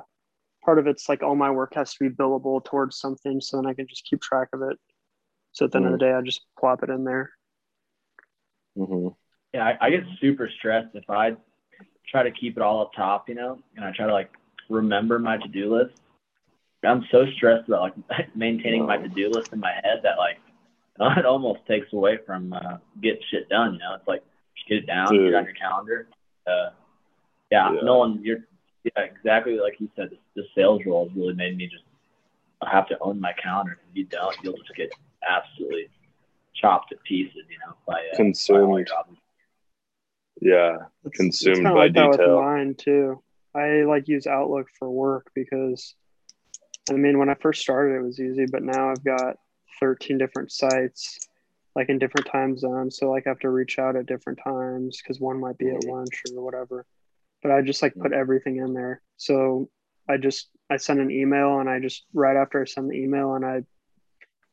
part of it's like all my work has to be billable towards something, so then I can just keep track of it. So at the end of the day, I just plop it in there. mm-hmm. Yeah, I, I get super stressed if I try to keep it all up top, you know, and I try to like remember my to do list. I'm so stressed about like maintaining my to do list in my head that like it almost takes away from uh, getting shit done. You know, it's like just get it down, get it on your calendar. Uh, yeah, Yeah. Nolan, you're yeah, exactly like you said. The, the sales role has really made me just have to own my calendar. If you don't, you'll just get absolutely chopped to pieces. You know, by, uh, Consumed. your ob- yeah It's- it's Consumed kinda by like that detail. with mine too. I like use Outlook for work because, I mean, when I first started, it was easy, but now I've got 13 different sites, like in different time zones. So like I have to reach out at different times because one might be at Mhm. lunch or whatever. But I just like put everything in there. So I just I send an email and I just right after I send the email and I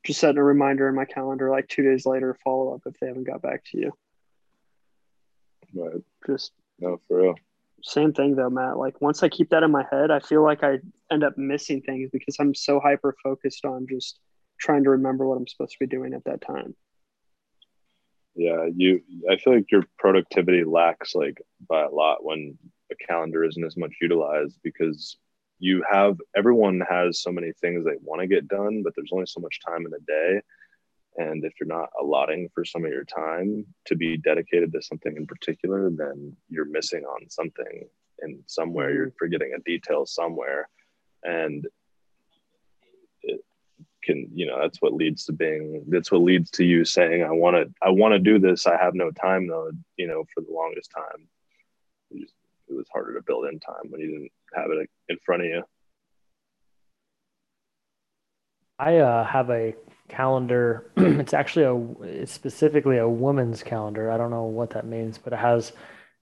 just setting a reminder in my calendar like two days later follow up if they haven't got back to you. Right. Just No, for real. same thing though, Matt. Like once I keep that in my head, I feel like I end up missing things because I'm so hyper focused on just trying to remember what I'm supposed to be doing at that time. Yeah, you. I feel like your productivity lacks like by a lot when a calendar isn't as much utilized because you have everyone has so many things they want to get done, but there's only so much time in a day. And if you're not allotting for some of your time to be dedicated to something in particular, then you're missing on something in somewhere. You're mm-hmm. forgetting a detail somewhere, and it can you know that's what leads to being that's what leads to you saying I want to I want to do this. I have no time though. You know, for the longest time, it was harder to build in time when you didn't have it in front of you. I uh, have a calendar. it's actually a it's specifically a woman's calendar. I don't know what that means, but it has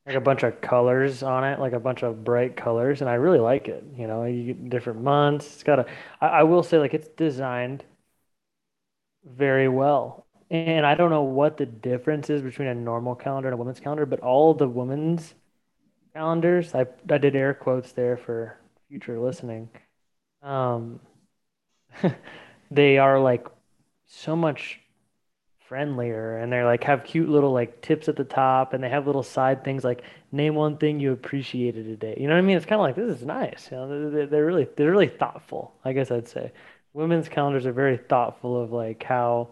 like a bunch of colors on it, like a bunch of bright colors, and I really like it. You know, you get different months. It's got a. I, I will say, like, it's designed very well. And I don't know what the difference is between a normal calendar and a women's calendar, but all the women's calendars. I I did air quotes there for future listening. Um, they are like so much friendlier and they're like have cute little like tips at the top and they have little side things like name one thing you appreciated today you know what i mean? It's kind of like this is nice you know? They're, they're really they're really thoughtful i guess i'd say. Women's calendars are very thoughtful of like how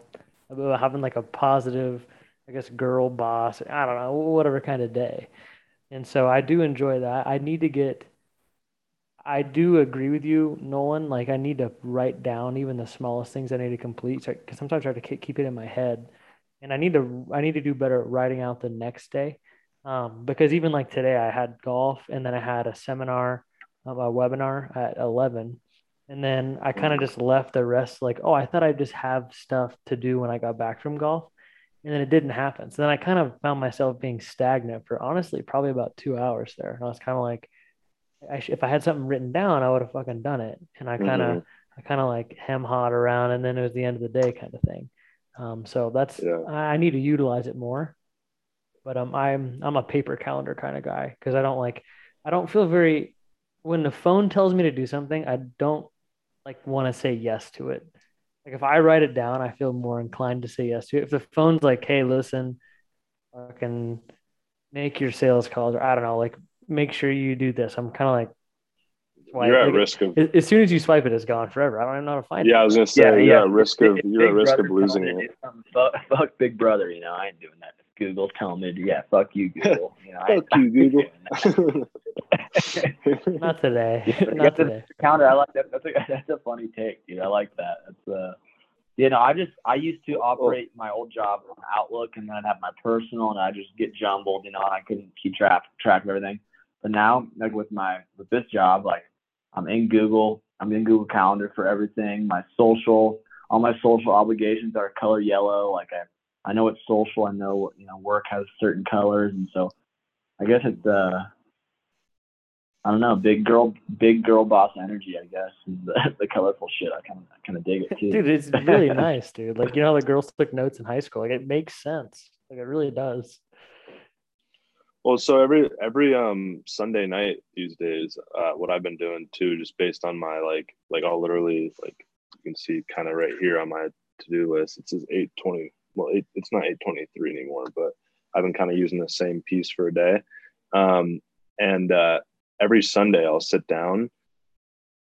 about having like a positive i guess girl boss i don't know whatever kind of day and so i do enjoy that i need to get I do agree with you, Nolan. Like I need to write down even the smallest things I need to complete. Because sometimes I try to keep it in my head, and I need to I need to do better at writing out the next day. Um, because even like today, I had golf, and then I had a seminar, um, a webinar at eleven, and then I kind of just left the rest like, oh, I thought I'd just have stuff to do when I got back from golf, and then it didn't happen. So then I kind of found myself being stagnant for honestly probably about two hours there, and I was kind of like I sh- if I had something written down, I would have fucking done it. And I kind of, mm-hmm. I kind of like hem hot around, and then it was the end of the day kind of thing. Um, so that's yeah. I need to utilize it more. But um, I'm I'm a paper calendar kind of guy because I don't like I don't feel very when the phone tells me to do something, I don't like want to say yes to it. Like if I write it down, I feel more inclined to say yes to it. If the phone's like, "Hey, listen, fucking make your sales calls," or I don't know, like make sure you do this. I'm kind of like, why, you're at like, risk of as soon as you swipe it, it's gone forever. I don't even know how to find yeah, it. Yeah, I was gonna say yeah, you're yeah. at risk of you're at risk of losing it. Fuck, fuck, Big Brother, you know I ain't doing that. Google's telling me, to, yeah, fuck you, Google. You know, fuck you, Google. Not today. Not today. Counter. I like that. That's a that's a funny take, dude. I like that. That's uh, you know, I just I used to operate my old job on Outlook, and then I'd have my personal, and I just get jumbled. You know, and I couldn't keep track track of everything. But now, like with my with this job, like I'm in Google, I'm in Google Calendar for everything. My social, all my social obligations are color yellow. Like I, I know it's social. I know you know work has certain colors, and so I guess it's uh, I don't know, big girl, big girl boss energy. I guess is the, the colorful shit. I kind of kind of dig it too. Dude, it's really nice, dude. Like you know, how the girls took notes in high school. Like it makes sense. Like it really does. Well, so every every um Sunday night these days, uh, what I've been doing too, just based on my like like I'll literally like you can see kind of right here on my to do list. It says eight twenty. Well, it, it's not eight twenty three anymore, but I've been kind of using the same piece for a day. Um, and uh, every Sunday I'll sit down,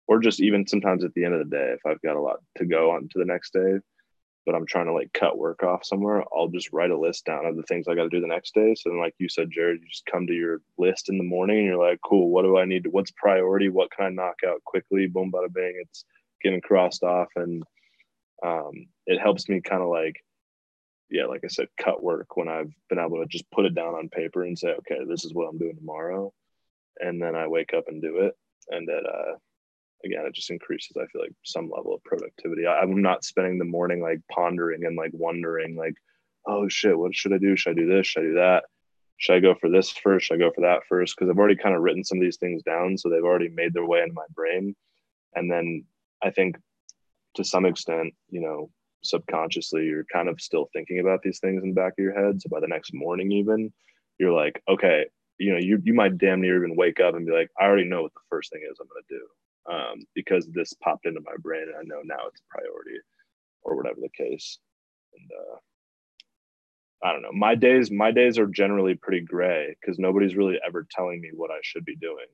or just even sometimes at the end of the day if I've got a lot to go on to the next day, but I'm trying to like cut work off somewhere, I'll just write a list down of the things I got to do the next day. So then, like you said, Jared, you just come to your list in the morning and you're like, cool, what do I need to, what's priority? What can I knock out quickly? Boom, bada bang. It's getting crossed off. And um, it helps me kind of like, yeah, like I said, cut work when I've been able to just put it down on paper and say, okay, this is what I'm doing tomorrow. And then I wake up and do it. And it, uh, again, it just increases, I feel like, some level of productivity. I, am not spending the morning like pondering and like wondering, like, oh shit, what should I do? Should I do this? Should I do that? Should I go for this first? Should I go for that first? Because I've already kind of written some of these things down. So they've already made their way into my brain. And then I think to some extent, you know, subconsciously, you're kind of still thinking about these things in the back of your head. So by the next morning, even, you're like, okay, you know, you, you might damn near even wake up and be like, I already know what the first thing is I'm going to do um, because this popped into my brain and I know now it's a priority or whatever the case. And uh, I don't know. My days, my days are generally pretty gray because nobody's really ever telling me what I should be doing.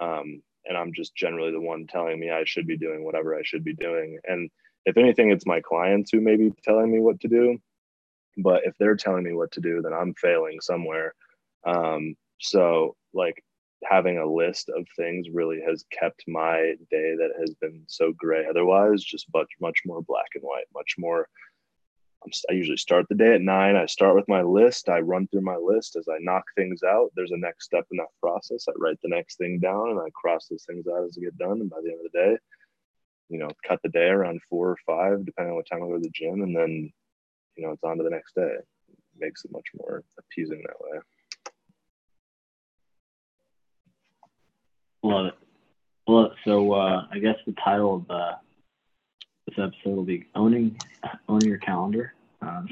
Um, and I'm just generally the one telling me I should be doing whatever I should be doing. And if anything, it's my clients who may be telling me what to do. But if they're telling me what to do, then I'm failing somewhere. Um, so like having a list of things really has kept my day that has been so gray otherwise just much much more black and white much more i usually start the day at nine. I start with my list. I run through my list. As i knock things out there's a next step in that process. I write the next thing down and i cross those things out as i get done. And by the end of the day you know cut the day around four or five depending on what time i go to the gym and then you know it's on to the next day it makes it much more appeasing that way Love it. Well, so uh, I guess the title of uh, this episode will be owning owning your calendar. Um,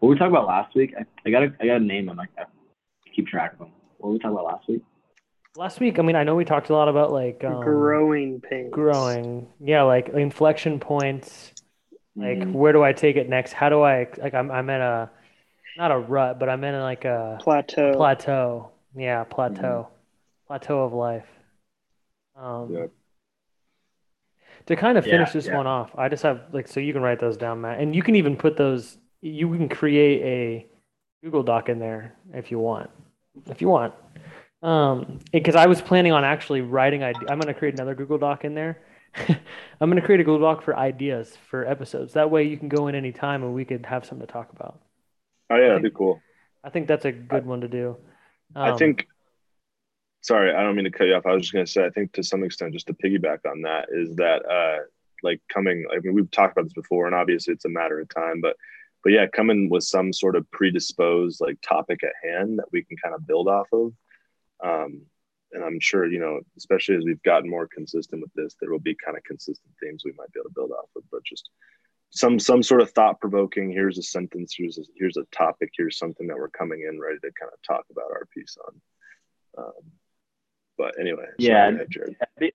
what we talked about last week, I, I got I got to name them. I, I keep track of them. What we talk about last week? Last week, I mean, I know we talked a lot about like um, growing pains. growing. Yeah, like inflection points. Like Mhm. where do I take it next? How do I like I'm I'm in a not a rut, but I'm in like a plateau. plateau. Yeah, plateau. Plateau of life. Um Yep. to kind of Yeah, finish this yeah. one off, I just have like so you can write those down, Matt. And you can even put those you can create a Google Doc in there if you want. If you want. Um because I was planning on actually writing ide- I'm going to create another Google Doc in there. I'm going to create a Google Doc for ideas for episodes. That way you can go in any time and we could have something to talk about. Oh yeah, that'd be cool. I think that's a good one to do. I Um, think. Sorry, I don't mean to cut you off. I was just gonna say, I think to some extent, just to piggyback on that, is that uh, like coming. I mean, we've talked about this before, and obviously it's a matter of time, but but yeah, coming with some sort of predisposed like topic at hand that we can kind of build off of. Um, and I'm sure you know, especially as we've gotten more consistent with this, there will be kind of consistent themes we might be able to build off of. But just some some sort of thought provoking. Here's a sentence. Here's a, here's a topic. Here's something that we're coming in ready to kind of talk about our piece on. Um, but anyway, Yeah. sorry, go ahead, Jared. It'd be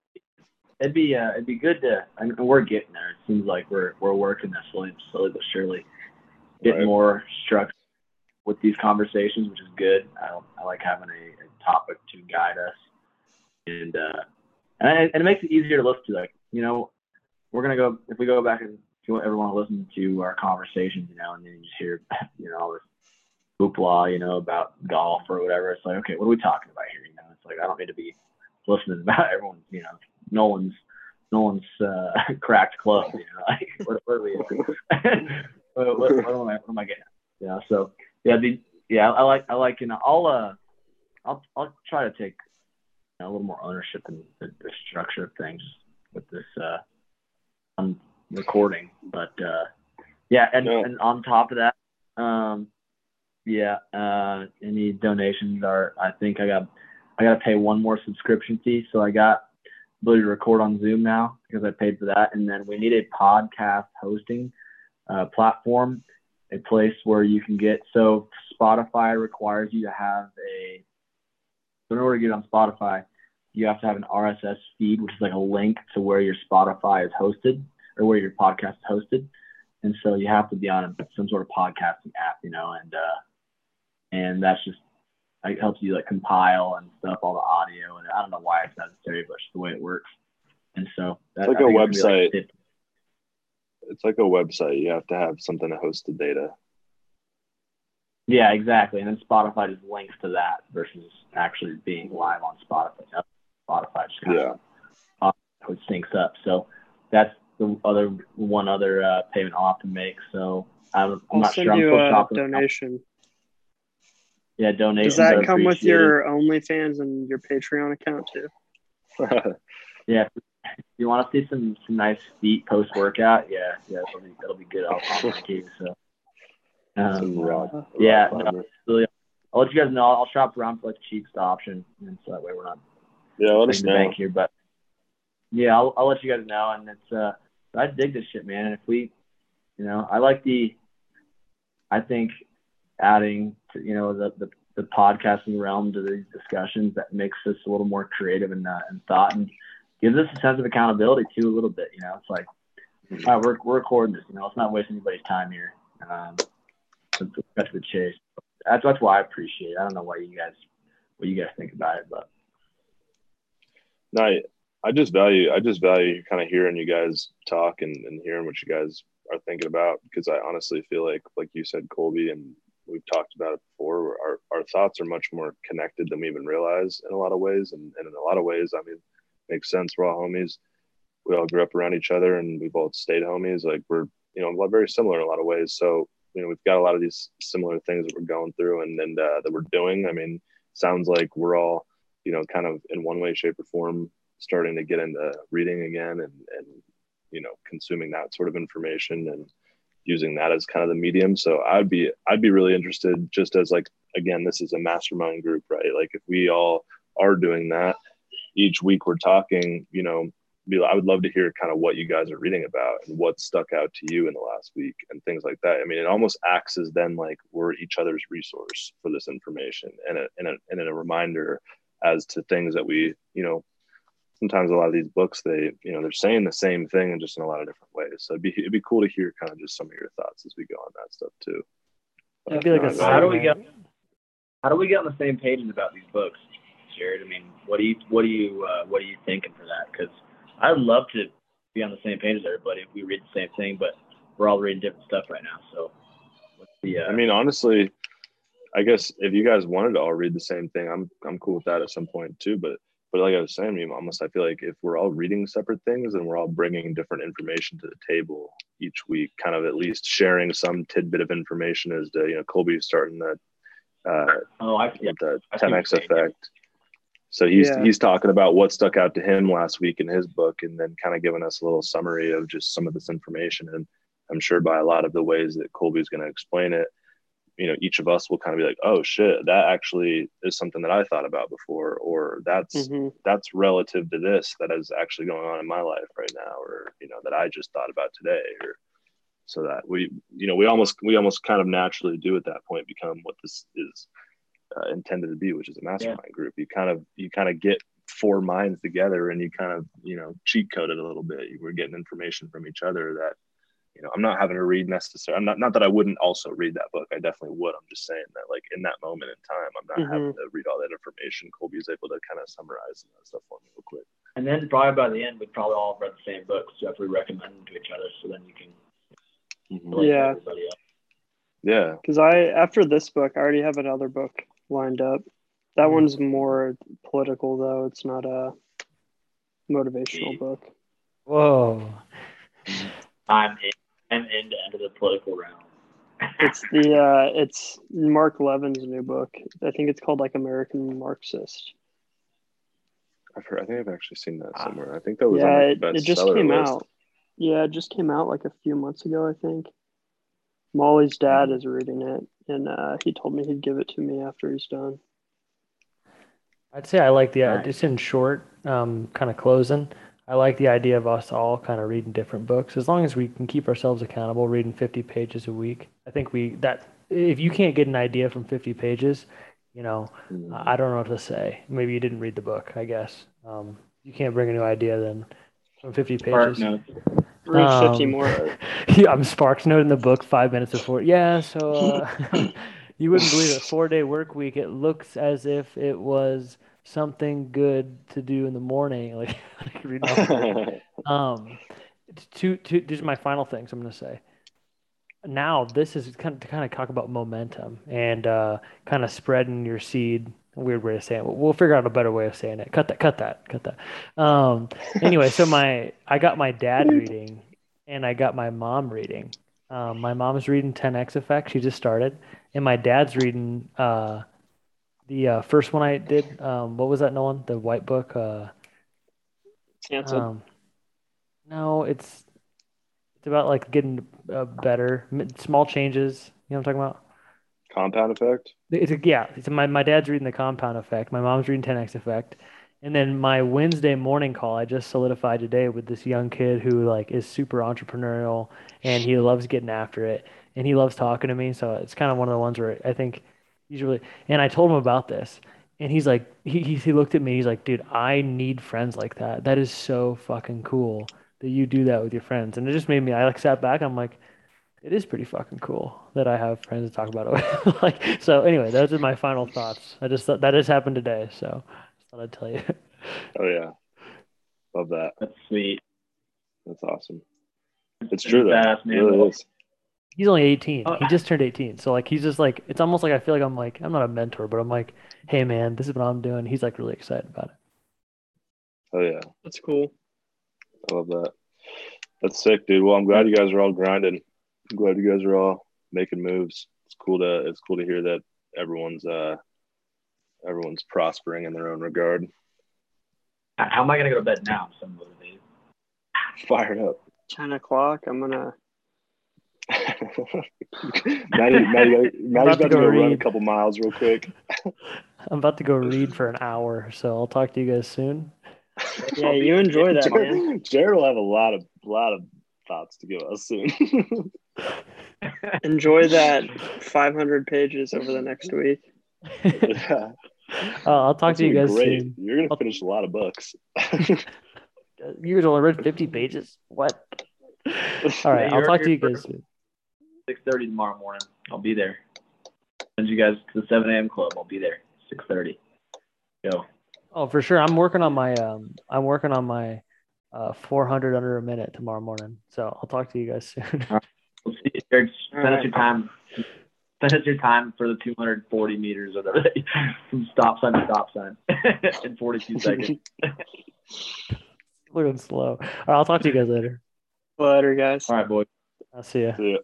it'd be, uh, it'd be good to. I mean, we're getting there. It seems like we're we're working this slowly, slowly but surely, getting Right. more structure with these conversations, which is good. I, I like having a topic to guide us, and uh, and it, and it makes it easier to listen to. Like you know, we're gonna go if we go back and if you ever want to listen to our conversations, you know, and then you just hear you know all this hoopla, you know, about golf or whatever. It's like, okay, what are we talking about here? You know, it's like I don't need to be listening about everyone's, you know, Nolan's Nolan's uh, cracked club. You know, like what, what are we? what, what, what, am I? What am I getting? At? Know, so yeah, the yeah, I like I like you know I'll uh I'll I'll try to take you know, a little more ownership in the, the structure of things with this uh on recording, but uh yeah, and and on top of that, um yeah, uh any donations are I think I got I got to pay one more subscription fee, so I got ability to record on Zoom now because I paid for that, and then we need a podcast hosting uh, platform, a place where you can get. So Spotify requires you to have a. in order to get on Spotify, you have to have an RSS feed, which is like a link to where your Spotify is hosted or where your podcast is hosted, and so you have to be on some sort of podcasting app, you know, and uh, and that's just it helps you like compile and stuff all the audio, and I don't know why it's necessary, but it's the way it works. And so that, like I a think it's gonna be, website. like, It's like a website. You have to have something to host the data. Yeah, exactly. And then Spotify just links to that versus actually being live on Spotify. Now, Spotify just kind Yeah. of it syncs up. So that's the other one other uh, payment I'll have to make. So I'm, I'm I'll not send sure. I'm you still a shopping. donation. Yeah, donations. Does that come with your OnlyFans and your Patreon account too? Yeah. You want to see some some nice feet post workout, yeah, yeah, that'll be that'll be good. I'll, I'll link you. So. Some Um, rock, Uh, rock yeah, climber. I'll let you guys know. I'll shop around for like the cheapest option, and so that way we're not yeah, let us breaking the know. bank here. But yeah, I'll, I'll let you guys know. And it's uh, I dig this shit, man. And if we, you know, I like the, I think adding to you know the the, the podcasting realm to these discussions that makes us a little more creative and uh, and thought and gives us a sense of accountability too a little bit. You know, it's like, all right, we're we're recording this. You know, let's not waste anybody's time here. Um, let's cut to the chase. That's that's why I appreciate. it. I don't know why you guys what you guys think about it, but No, I, I just value I just value kind of hearing you guys talk and, and hearing what you guys are thinking about because I honestly feel like like you said Colby and we've talked about it before our, our thoughts are much more connected than we even realize in a lot of ways and, and in a lot of ways I mean makes sense we're all homies we all grew up around each other and we both stayed homies like we're you know very similar in a lot of ways so you know we've got a lot of these similar things that we're going through and, and uh, that we're doing I mean sounds like we're all you know, kind of in one way, shape, or form, starting to get into reading again and, and, you know, consuming that sort of information and using that as kind of the medium. So I'd be, I'd be really interested just as like, again, this is a mastermind group, right? Like if we all are doing that each week we're talking, you know, be, I would love to hear kind of what you guys are reading about and what stuck out to you in the last week and things like that. I mean, it almost acts as then like we're each other's resource for this information and a, and a, and a reminder as to things that we, you know, sometimes a lot of these books they, you know, they're saying the same thing and just in a lot of different ways. So it'd be it'd be cool to hear kind of just some of your thoughts as we go on that stuff too. It'd be like no, a I- How do we get how do we get on the same pages about these books, Jared? I mean, what do you what do you uh, what are you thinking for that? Because I'd love to be on the same page as everybody if we read the same thing, but we're all reading different stuff right now. So, what's the uh, I mean, honestly, I guess if you guys wanted to all read the same thing, I'm I'm cool with that at some point too. But but like I was saying, I mean, almost I feel like if we're all reading separate things and we're all bringing different information to the table each week, kind of at least sharing some tidbit of information as to you know Colby's starting that uh, oh, I yeah, the I see what 10x you're saying, yeah. effect. So he's Yeah. he's talking about what stuck out to him last week in his book, and then kind of giving us a little summary of just some of this information. And I'm sure by a lot of the ways that Colby's going to explain it, you know, each of us will kind of be like, "Oh shit, that actually is something that I thought about before," or "That's hmm that's relative to this that is actually going on in my life right now," or you know, that I just thought about today, or so that we, you know, we almost we almost kind of naturally do at that point become what this is uh, intended to be, which is a mastermind group. You kind of you kind of get four minds together and you kind of you know cheat code it a little bit. You were getting information from each other that you know I'm not having to read necessarily. I'm not not that I wouldn't also read that book. I definitely would. I'm just saying that like in that moment in time, I'm not Mhm. having to read all that information. Colby's able to kind of summarize that stuff for me real quick. And then probably by the end, we'd probably all read the same books. So if we recommend them to each other, so then you can relate to Yeah. everybody else. Yeah. Because I after this book, I already have another book lined up. That Mhm. one's more political though. It's not a motivational book. Whoa. I'm in, I'm in to enter the political realm. It's the uh it's Mark Levin's new book. I think it's called like American Marxist. I've heard, I think I've actually seen that Ah. somewhere. I think that was yeah, on it, like, the it just came list. out. Yeah, it just came out like a few months ago, I think. Molly's dad Mm-hmm. is reading it, and uh, he told me he'd give it to me after he's done. I'd say I like the Nice. just in short, um, kind of closing. I like the idea of us all kind of reading different books, as long as we can keep ourselves accountable, reading 50 pages a week. I think we that if you can't get an idea from 50 pages, you know, Mm. I I don't know what to say. Maybe you didn't read the book. I guess um, you can't bring a new idea then from 50 pages. notes. Read 50 Um, more. yeah, I'm Sparks note in the book five minutes before. Yeah, so uh, you wouldn't believe it. Four day work week. It looks as if it was something good to do in the morning. Like, like reading off um, two, two. These are my final things. I'm gonna say. Now this is kind of to kind of talk about momentum and uh, kind of spreading your seed. A weird way of saying it. We'll we'll figure out a better way of saying it. Cut that. Cut that. Cut that. Um, anyway, so my I got my dad reading and I got my mom reading. Um, my mom's reading 10x Effect. She just started, and my dad's reading uh, the uh, first one I did. Um, what was that, Nolan? The white book. Uh, Canceled. um, no, it's it's about like getting uh, better, small changes. You know what I'm talking about? Compound effect. It's a, yeah. It's my my dad's reading the Compound Effect. My mom's reading 10x Effect, and then my Wednesday morning call I just solidified today with this young kid who like is super entrepreneurial and he loves getting after it and he loves talking to me. So it's kind of one of the ones where I think he's really. And I told him about this, and he's like, he he, he looked at me. He's like, dude, I need friends like that. That is so fucking cool that you do that with your friends. And it just made me. I like sat back. I'm like it is pretty fucking cool that I have friends to talk about it like, so anyway, those are my final thoughts. I just thought that just happened today, so I just thought I'd tell you. Oh yeah, love that. That's sweet. That's awesome. It's true though. It really is. He's only 18. Oh. He just turned 18. So like he's just like it's almost like I feel like I'm like I'm not a mentor, but I'm like, hey man, this is what I'm doing. He's like really excited about it. Oh yeah, That's cool. I love that. That's sick, dude. Well, I'm glad you guys are all grinding. I'm glad you guys are all making moves. It's cool to it's cool to hear that everyone's uh everyone's prospering in their own regard. How am I gonna go to bed now? I'm so motivated. Fired up. 10 o'clock. I'm going to. Maddie, Maddie, Maddie's about to go go run a couple miles real quick. I'm about to go read for an hour, so I'll talk to you guys soon. Yeah, you enjoy that, man. Jared, Jared will have a lot of lot of thoughts to give us soon. Enjoy that 500 pages over the next week. yeah. Uh, I'll talk That's to you guys great. soon. You're gonna I'll- finish a lot of books. You guys only read 50 pages. What? All right, I'll talk to you guys soon. Six thirty tomorrow morning. I'll be there. Send you guys to the seven a.m. club. I'll be there. Six thirty. Go. Oh, for sure. I'm working on my um I'm working on my uh 400 under a minute tomorrow morning. So I'll talk to you guys soon. We'll see. Jared, Send us your time. Send us your time for the 240 meters or whatever. From stop sign to stop sign in 42 seconds. Looking slow. All right, I'll talk to you guys later. Later, guys. All right, boys. I'll see ya. Yeah.